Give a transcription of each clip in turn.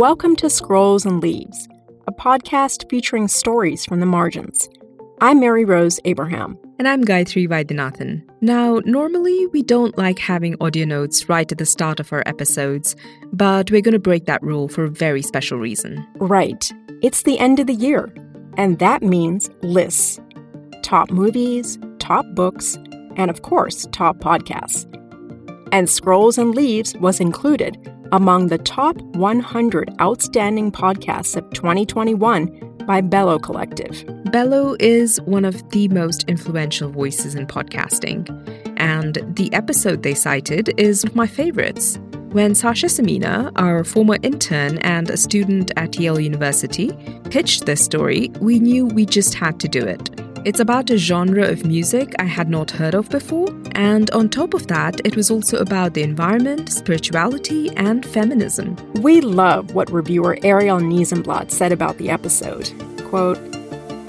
Welcome to Scrolls and Leaves, a podcast featuring stories from the margins. I'm Mary Rose Abraham. And I'm Gayatri Vaidyanathan. Now, normally we don't like having audio notes right at the start of our episodes, but we're going to break that rule for a very special reason. Right. It's the end of the year, and that means lists top movies, top books, and of course, top podcasts. And Scrolls and Leaves was included among the top 100 outstanding podcasts of 2021 by Bello Collective. Bello is one of the most influential voices in podcasting, and the episode they cited is one of my favorites. When Sasha Semina, our former intern and a student at Yale University, pitched this story, we knew we just had to do it. It's about a genre of music I had not heard of before, and on top of that, it was also about the environment, spirituality, and feminism. We love what reviewer Ariel Niesenblatt said about the episode. Quote,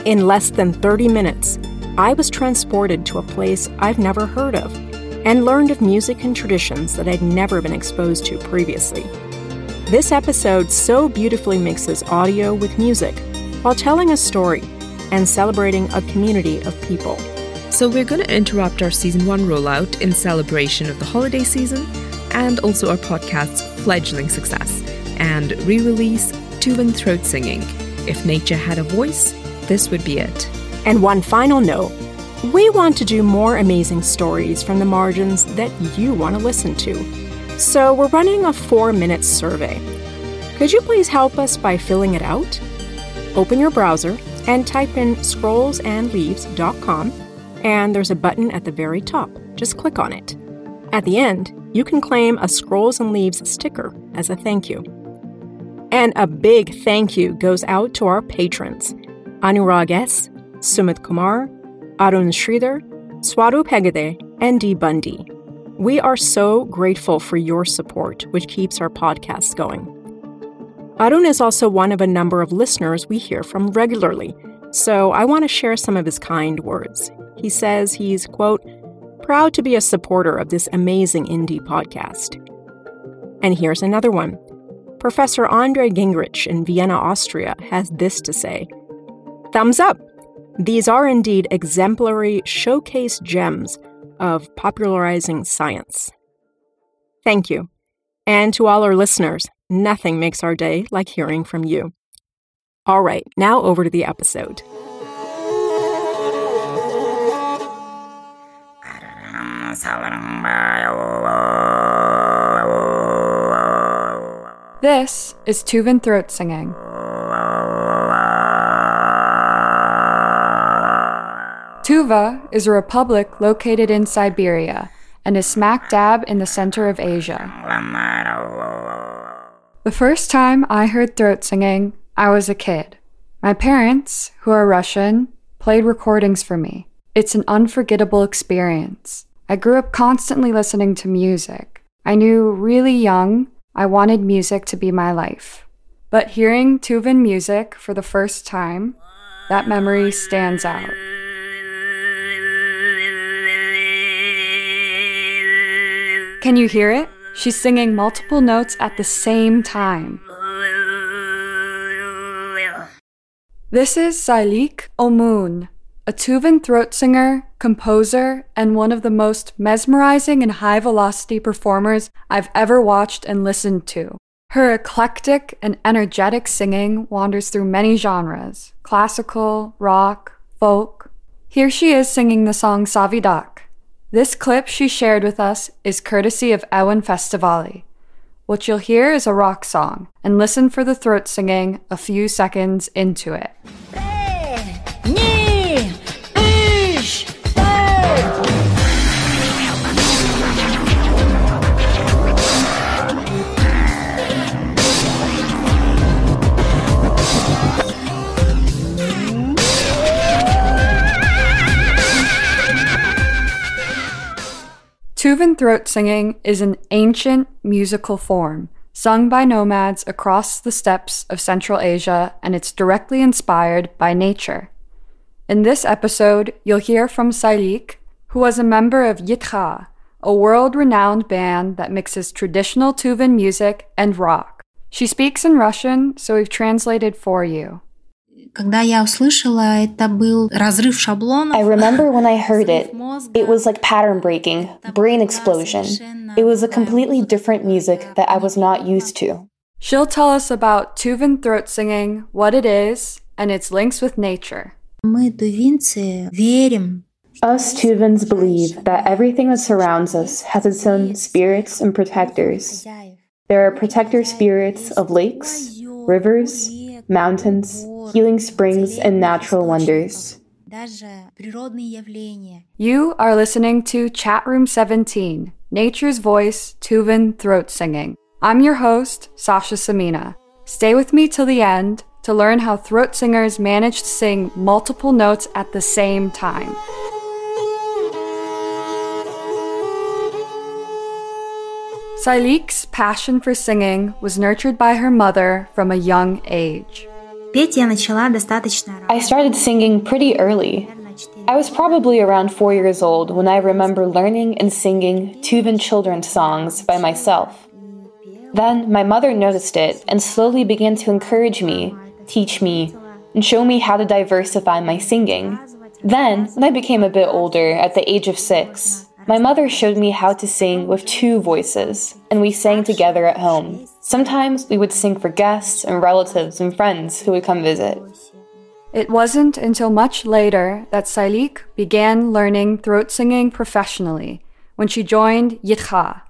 In less than 30 minutes, I was transported to a place I've never heard of and learned of music and traditions that I'd never been exposed to previously. This episode so beautifully mixes audio with music while telling a story and celebrating a community of people. So, we're going to interrupt our season one rollout in celebration of the holiday season and also our podcast's fledgling success and re release Tuvan Throat Singing. If nature had a voice, this would be it. And one final note we want to do more amazing stories from the margins that you want to listen to. So we're running a four minute survey. Could you please help us by filling it out? Open your browser and type in scrollsandleaves.com, and there's a button at the very top. Just click on it. At the end, you can claim a Scrolls and Leaves sticker as a thank you. And a big thank you goes out to our patrons Anurag S., Sumit Kumar, Arun Sridhar, Swaru Hegde, and Dee Bundy. We are so grateful for your support, which keeps our podcast going. Arun is also one of a number of listeners we hear from regularly, so I want to share some of his kind words. He says he's, quote, proud to be a supporter of this amazing indie podcast. And here's another one. Professor Andre Gingrich in Vienna, Austria, has this to say Thumbs up! These are indeed exemplary showcase gems of popularizing science. Thank you. And to all our listeners, nothing makes our day like hearing from you. All right, now over to the episode. This is Tuvan Throat Singing. Tuva is a republic located in Siberia and is smack dab in the center of Asia. The first time I heard throat singing, I was a kid. My parents, who are Russian, played recordings for me. It's an unforgettable experience. I grew up constantly listening to music. I knew really young I wanted music to be my life. But hearing Tuvan music for the first time, that memory stands out. Can you hear it? She's singing multiple notes at the same time. This is Sailik Omun, a Tuvan throat singer, composer, and one of the most mesmerizing and high velocity performers I've ever watched and listened to. Her eclectic and energetic singing wanders through many genres classical, rock, folk. Here she is singing the song Savidak. This clip she shared with us is courtesy of Ewan Festivali. What you'll hear is a rock song, and listen for the throat singing a few seconds into it. Tuvan throat singing is an ancient musical form sung by nomads across the steppes of Central Asia, and it's directly inspired by nature. In this episode, you'll hear from Sailik, who was a member of Yat-Kha, a world renowned band that mixes traditional Tuvan music and rock. She speaks in Russian, so we've translated for you. Когда я услышала, это был разрыв шаблонов. I remember when I heard it, it was like pattern breaking, brain explosion. It was a completely different music that I was not used to. She'll tell us about Tuvan throat singing, what it is, and its links with nature. Мы, тувинцы, верим. Us Tuvans believe that everything that surrounds us has its own spirits and protectors. There are protector spirits of lakes, rivers, mountains, healing springs, and natural wonders. You are listening to Chat Room 17, Nature's Voice, Tuvan Throat Singing. I'm your host, Sasha Samina. Stay with me till the end to learn how throat singers manage to sing multiple notes at the same time. Sailik's passion for singing was nurtured by her mother from a young age. I started singing pretty early. I was probably around four years old when I remember learning and singing Tuvan children's songs by myself. Then my mother noticed it and slowly began to encourage me, teach me, and show me how to diversify my singing. Then, when I became a bit older, at the age of six, my mother showed me how to sing with two voices, and we sang together at home. Sometimes we would sing for guests and relatives and friends who would come visit. It wasn't until much later that Sailik began learning throat singing professionally when she joined Yat-Kha.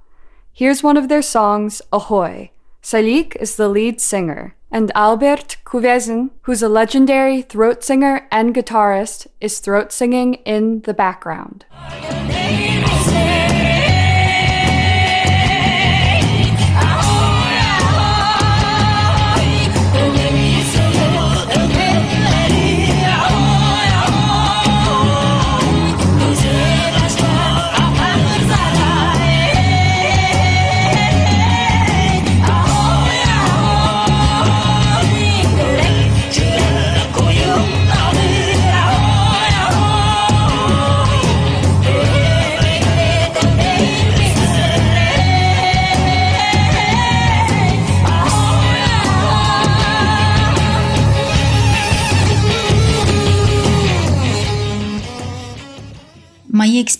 Here's one of their songs, Ahoy. Sailik is the lead singer, and Albert Kuvezin, who's a legendary throat singer and guitarist, is throat singing in the background.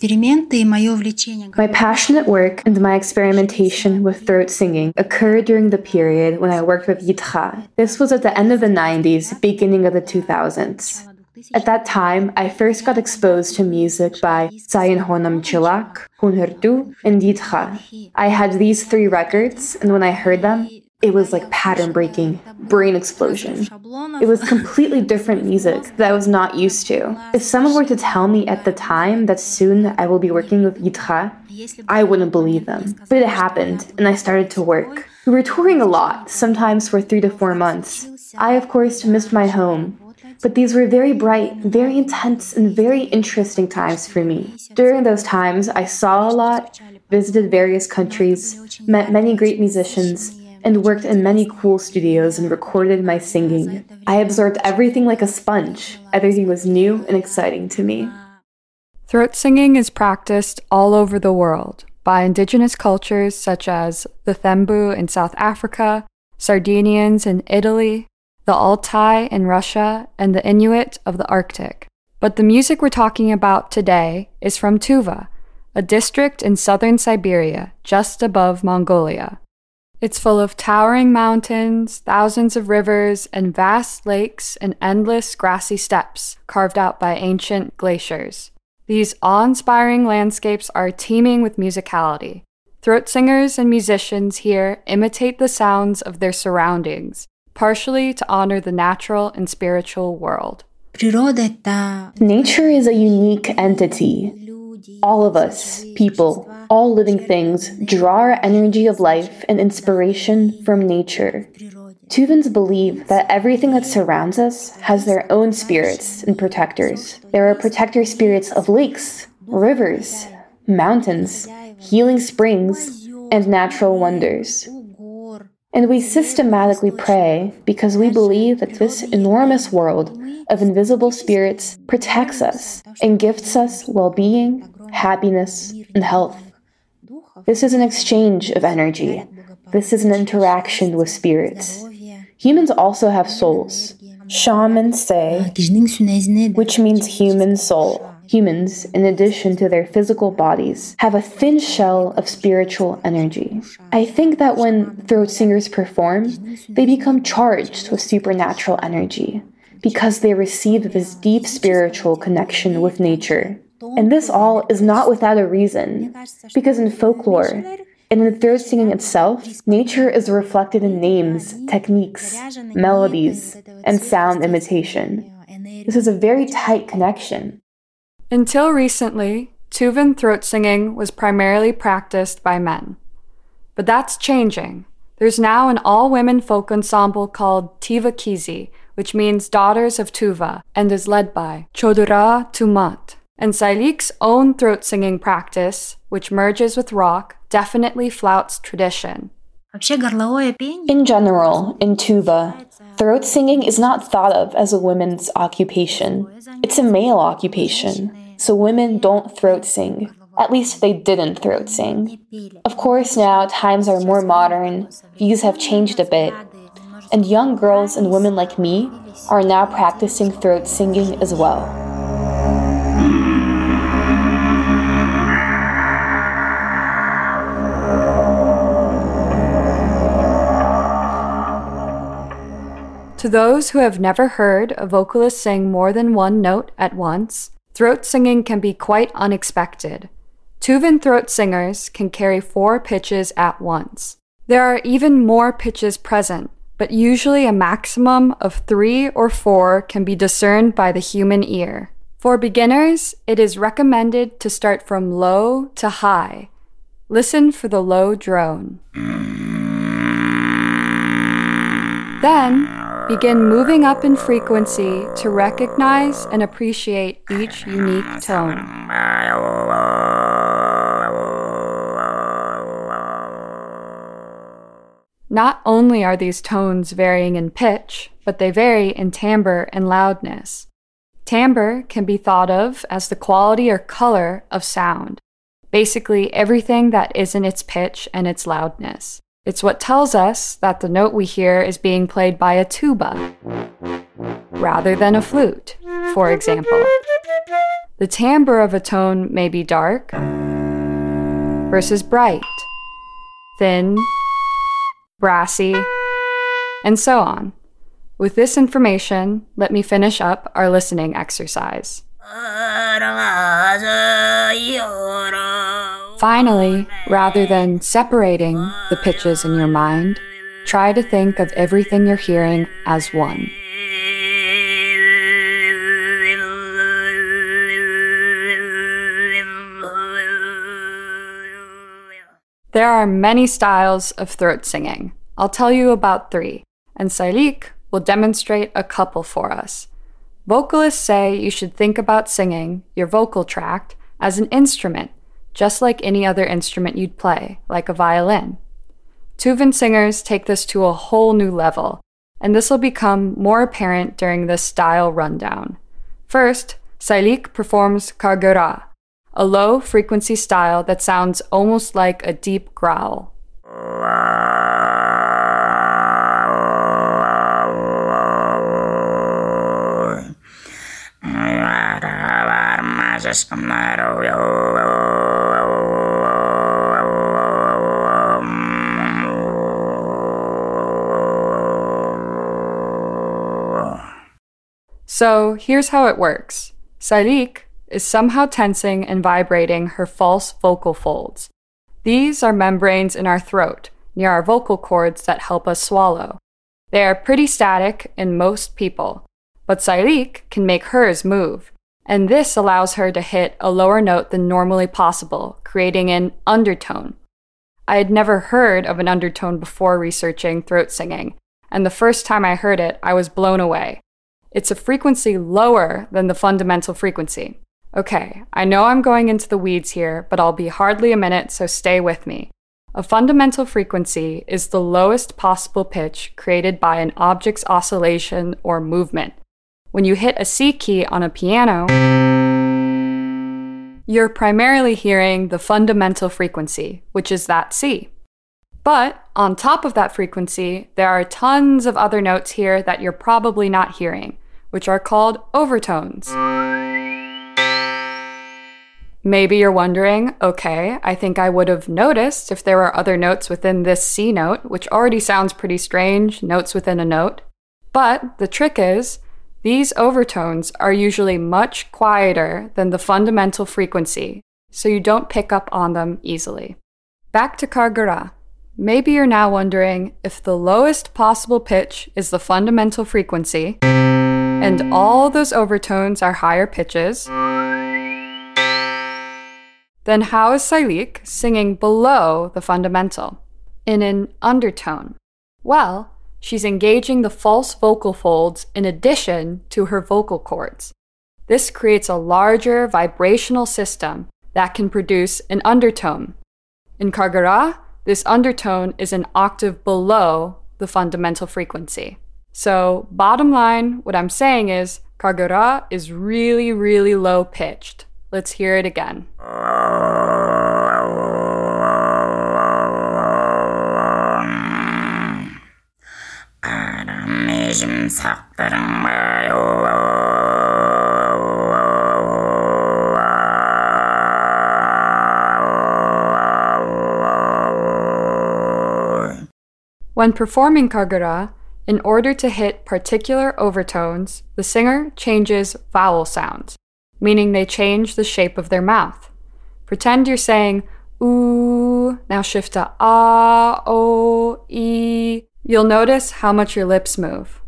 эксперименты и мое увлечение. My passionate work and my experimentation with throat singing occurred during the period when I worked with Yat-Kha. This was at the end of the 90s, beginning of the 2000s. At that time, I first got exposed to music by Sayin Honam Chilak, Huun-Huur-Tu, and Yat-Kha. I had these three records, and when I heard them, it was like pattern breaking, brain explosion. It was completely different music that I was not used to. If someone were to tell me at the time that soon I will be working with Yat-Kha, I wouldn't believe them. But it happened, and I started to work. We were touring a lot, sometimes for three to four months. I, of course, missed my home. But these were very bright, very intense, and very interesting times for me. During those times, I saw a lot, visited various countries, met many great musicians, and worked in many cool studios and recorded my singing. I absorbed everything like a sponge. Everything was new and exciting to me. Throat singing is practiced all over the world by indigenous cultures such as the Thembu in South Africa, Sardinians in Italy, the Altai in Russia, and the Inuit of the Arctic. But the music we're talking about today is from Tuva, a district in southern Siberia, just above Mongolia. It's full of towering mountains, thousands of rivers, and vast lakes and endless grassy steppes carved out by ancient glaciers. These awe inspiring landscapes are teeming with musicality. Throat singers and musicians here imitate the sounds of their surroundings, partially to honor the natural and spiritual world. Nature is a unique entity. All of us, people, all living things, draw our energy of life and inspiration from nature. Tuvans believe that everything that surrounds us has their own spirits and protectors. There are protector spirits of lakes, rivers, mountains, healing springs, and natural wonders. And we systematically pray because we believe that this enormous world of invisible spirits protects us and gifts us well being, happiness, and health. This is an exchange of energy, this is an interaction with spirits. Humans also have souls. Shamans say, which means human soul. Humans, in addition to their physical bodies, have a thin shell of spiritual energy. I think that when throat singers perform, they become charged with supernatural energy because they receive this deep spiritual connection with nature. And this all is not without a reason, because in folklore, and in throat singing itself, nature is reflected in names, techniques, melodies, and sound imitation. This is a very tight connection. Until recently, Tuvan throat singing was primarily practiced by men. But that's changing. There's now an all women folk ensemble called Tyva Kyzy, which means Daughters of Tuva, and is led by Choduraa Tumat. And Sailik's own throat singing practice, which merges with rock, definitely flouts tradition. In general, in Tuva, throat singing is not thought of as a women's occupation. It's a male occupation so women don't throat sing. At least they didn't throat sing. Of course, now times are more modern, views have changed a bit, and young girls and women like me are now practicing throat singing as well. To those who have never heard a vocalist sing more than one note at once, Throat singing can be quite unexpected. Tuvan throat singers can carry four pitches at once. There are even more pitches present, but usually a maximum of three or four can be discerned by the human ear. For beginners, it is recommended to start from low to high. Listen for the low drone. Then, Begin moving up in frequency to recognize and appreciate each unique tone. Not only are these tones varying in pitch, but they vary in timbre and loudness. Timbre can be thought of as the quality or color of sound, basically everything that isn't its pitch and its loudness. It's what tells us that the note we hear is being played by a tuba rather than a flute, for example. The timbre of a tone may be dark versus bright, thin, brassy, and so on. With this information, let me finish up our listening exercise. Finally, rather than separating the pitches in your mind, try to think of everything you're hearing as one. There are many styles of throat singing. I'll tell you about three, and Sailik will demonstrate a couple for us. Vocalists say you should think about singing your vocal tract as an instrument just like any other instrument you'd play, like a violin. Tuvan singers take this to a whole new level, and this will become more apparent during this style rundown. First, Sailik performs Kargyraa, a low frequency style that sounds almost like a deep growl. So here's how it works Sailik is somehow tensing and vibrating her false vocal folds. These are membranes in our throat, near our vocal cords that help us swallow. They are pretty static in most people, but Sailik can make hers move, and this allows her to hit a lower note than normally possible, creating an undertone. I had never heard of an undertone before researching throat singing, and the first time I heard it, I was blown away. It's a frequency lower than the fundamental frequency. Okay, I know I'm going into the weeds here, but I'll be hardly a minute, so stay with me. A fundamental frequency is the lowest possible pitch created by an object's oscillation or movement. When you hit a C key on a piano, you're primarily hearing the fundamental frequency, which is that C. But on top of that frequency, there are tons of other notes here that you're probably not hearing, which are called overtones. Maybe you're wondering, okay, I think I would have noticed if there were other notes within this C note, which already sounds pretty strange, notes within a note. But the trick is, these overtones are usually much quieter than the fundamental frequency, so you don't pick up on them easily. Back to Kargyraa. Maybe you're now wondering if the lowest possible pitch is the fundamental frequency, and all those overtones are higher pitches then how is Sailik singing below the fundamental, in an undertone? Well, she's engaging the false vocal folds in addition to her vocal cords. This creates a larger vibrational system that can produce an undertone. In Kargyraa, this undertone is an octave below the fundamental frequency. So, bottom line, what I'm saying is Kargyraa is really, really low pitched. Let's hear it again. When performing Kargyraa, in order to hit particular overtones, the singer changes vowel sounds meaning they change the shape of their mouth. Pretend you're saying ooh, now shift to ah, o, e. You'll notice how much your lips move.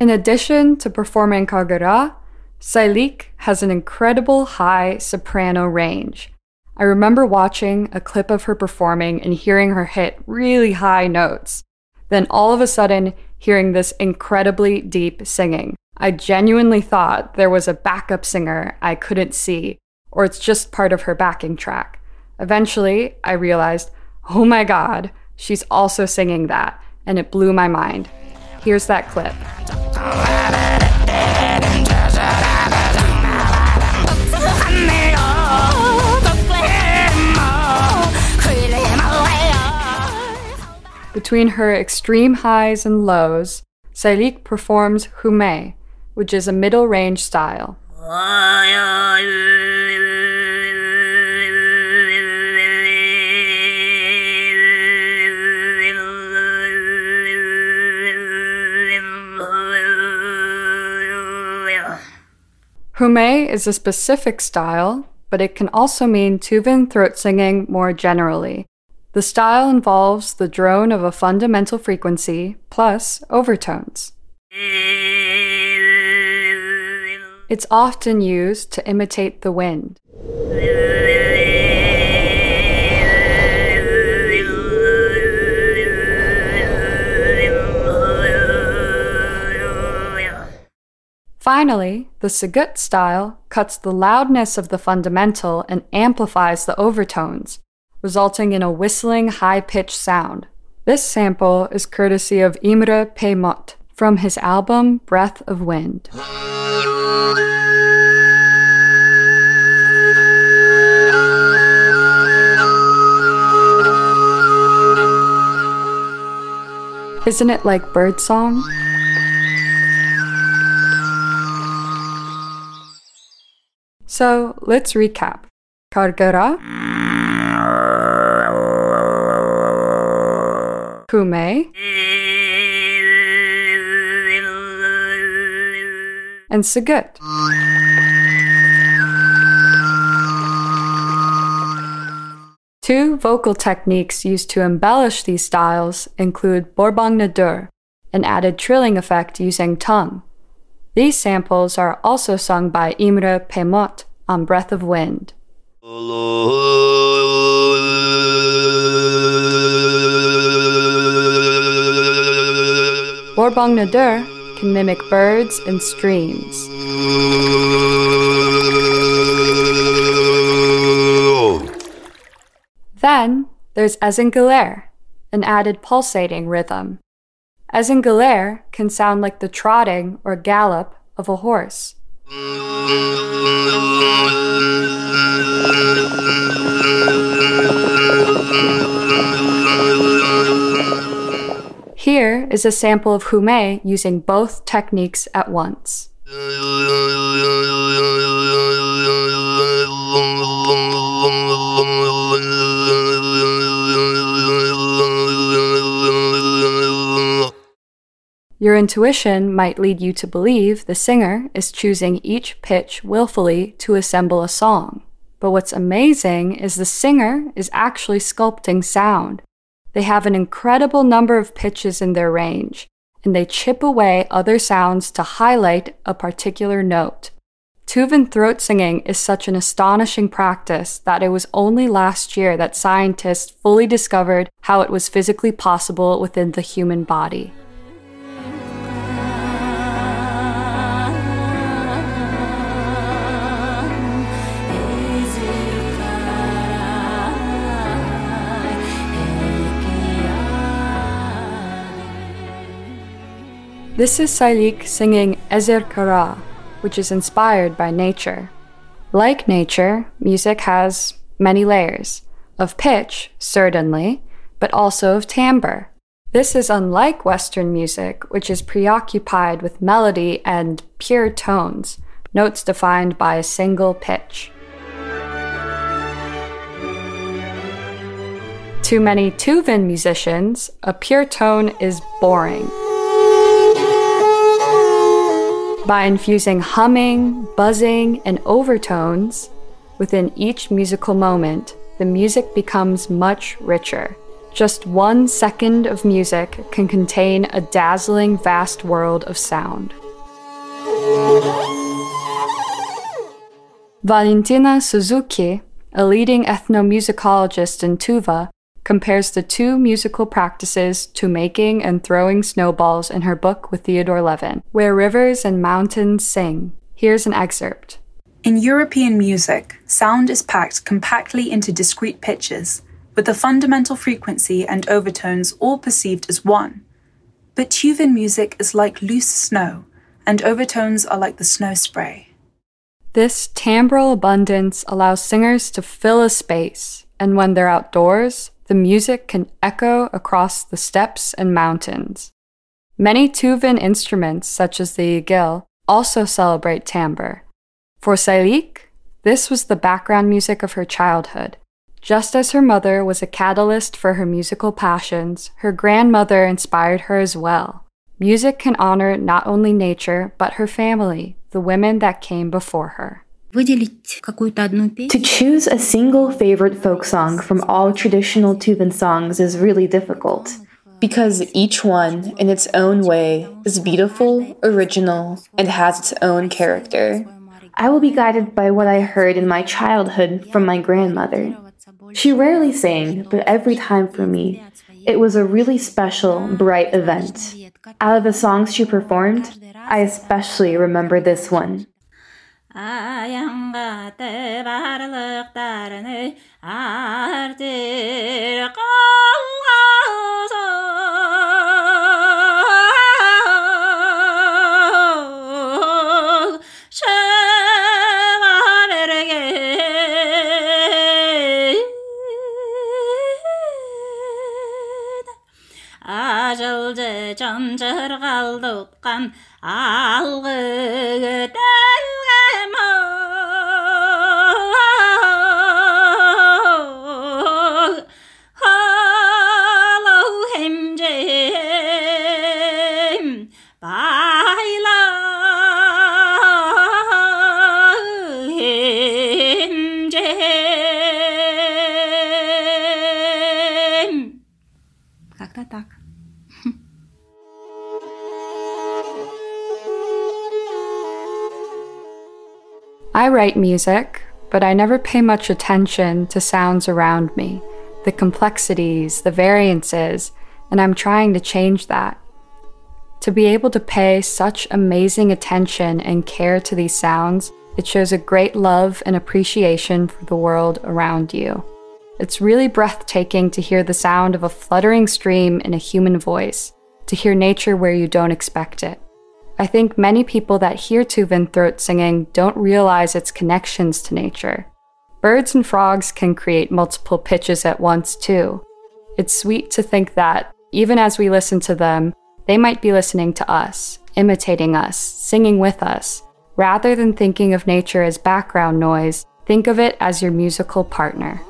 In addition to performing Kargyraa, Sailik has an incredible high soprano range. I remember watching a clip of her performing and hearing her hit really high notes. Then all of a sudden, hearing this incredibly deep singing. I genuinely thought there was a backup singer I couldn't see, or it's just part of her backing track. Eventually, I realized, oh my god, she's also singing that, and it blew my mind. Here's that clip. Between her extreme highs and lows, Sailik performs Khoomei, which is a middle range style. Khoomei is a specific style, but it can also mean Tuvan throat singing more generally. The style involves the drone of a fundamental frequency plus overtones. It's often used to imitate the wind. Finally, the Sygyt style cuts the loudness of the fundamental and amplifies the overtones, resulting in a whistling high pitched sound. This sample is courtesy of Imre Peemot from his album Breath of Wind. Isn't it like birdsong? So let's recap. Kargyraa, Khoomei, and Sygyt. Two vocal techniques used to embellish these styles include Borbangnadyr, an added trilling effect using tongue. These samples are also sung by Imre Peemot on Breath of Wind. Borbangnadyr can mimic birds and streams. Then there's Ezengileer, an added pulsating rhythm. Ezengileer can sound like the trotting or gallop of a horse. Is a sample of Khoomei using both techniques at once. Your intuition might lead you to believe the singer is choosing each pitch willfully to assemble a song. But what's amazing is the singer is actually sculpting sound. They have an incredible number of pitches in their range, and they chip away other sounds to highlight a particular note. Tuvan throat singing is such an astonishing practice that it was only last year that scientists fully discovered how it was physically possible within the human body. This is Saylik singing Ezer Kara, which is inspired by nature. Like nature, music has many layers of pitch, certainly, but also of timbre. This is unlike Western music, which is preoccupied with melody and pure tones, notes defined by a single pitch. To many Tuvan musicians, a pure tone is boring. By infusing humming, buzzing, and overtones within each musical moment, the music becomes much richer. Just one second of music can contain a dazzling, vast world of sound. Valentina Suzukei, a leading ethnomusicologist in Tuva, compares the two musical practices to making and throwing snowballs in her book with Theodore Levin, Where Rivers and Mountains Sing. Here's an excerpt. In European music, sound is packed compactly into discrete pitches, with the fundamental frequency and overtones all perceived as one. But Tuvan music is like loose snow, and overtones are like the snow spray. This timbral abundance allows singers to fill a space, and when they're outdoors, the music can echo across the steppes and mountains. Many Tuvan instruments, such as the yagil, also celebrate timbre. For Saylik, this was the background music of her childhood. Just as her mother was a catalyst for her musical passions, her grandmother inspired her as well. Music can honor not only nature, but her family, the women that came before her. To choose a single favorite folk song from all traditional Tuvan songs is really difficult because each one, in its own way, is beautiful, original, and has its own character. I will be guided by what I heard in my childhood from my grandmother. She rarely sang, but every time for me, it was a really special, bright event. Out of the songs she performed, I especially remember this one. аяңғатып барлықтарын артер ажылды жамжыр қалдыққан а write music, but I never pay much attention to sounds around me, the complexities, the variances, and I'm trying to change that. To be able to pay such amazing attention and care to these sounds, it shows a great love and appreciation for the world around you. It's really breathtaking to hear the sound of a fluttering stream in a human voice, to hear nature where you don't expect it. I think many people that hear Tuvan throat singing don't realize its connections to nature. Birds and frogs can create multiple pitches at once, too. It's sweet to think that, even as we listen to them, they might be listening to us, imitating us, singing with us. Rather than thinking of nature as background noise, think of it as your musical partner.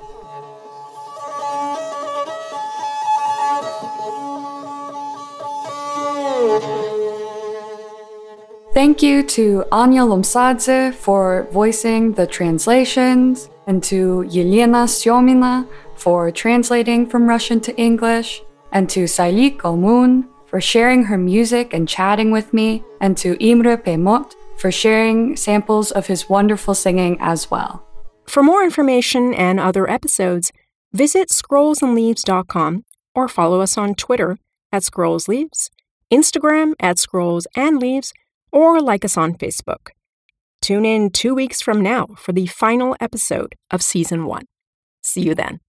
Thank you to Anya Lomsadze for voicing the translations, and to Yelena Syomina for translating from Russian to English, and to Sailik Omun for sharing her music and chatting with me, and to Imre Peemot for sharing samples of his wonderful singing as well. For more information and other episodes, visit scrollsandleaves.com or follow us on Twitter at scrollsleaves, Instagram at scrolls and leaves, or like us on Facebook. Tune in two weeks from now for the final episode of season one. See you then.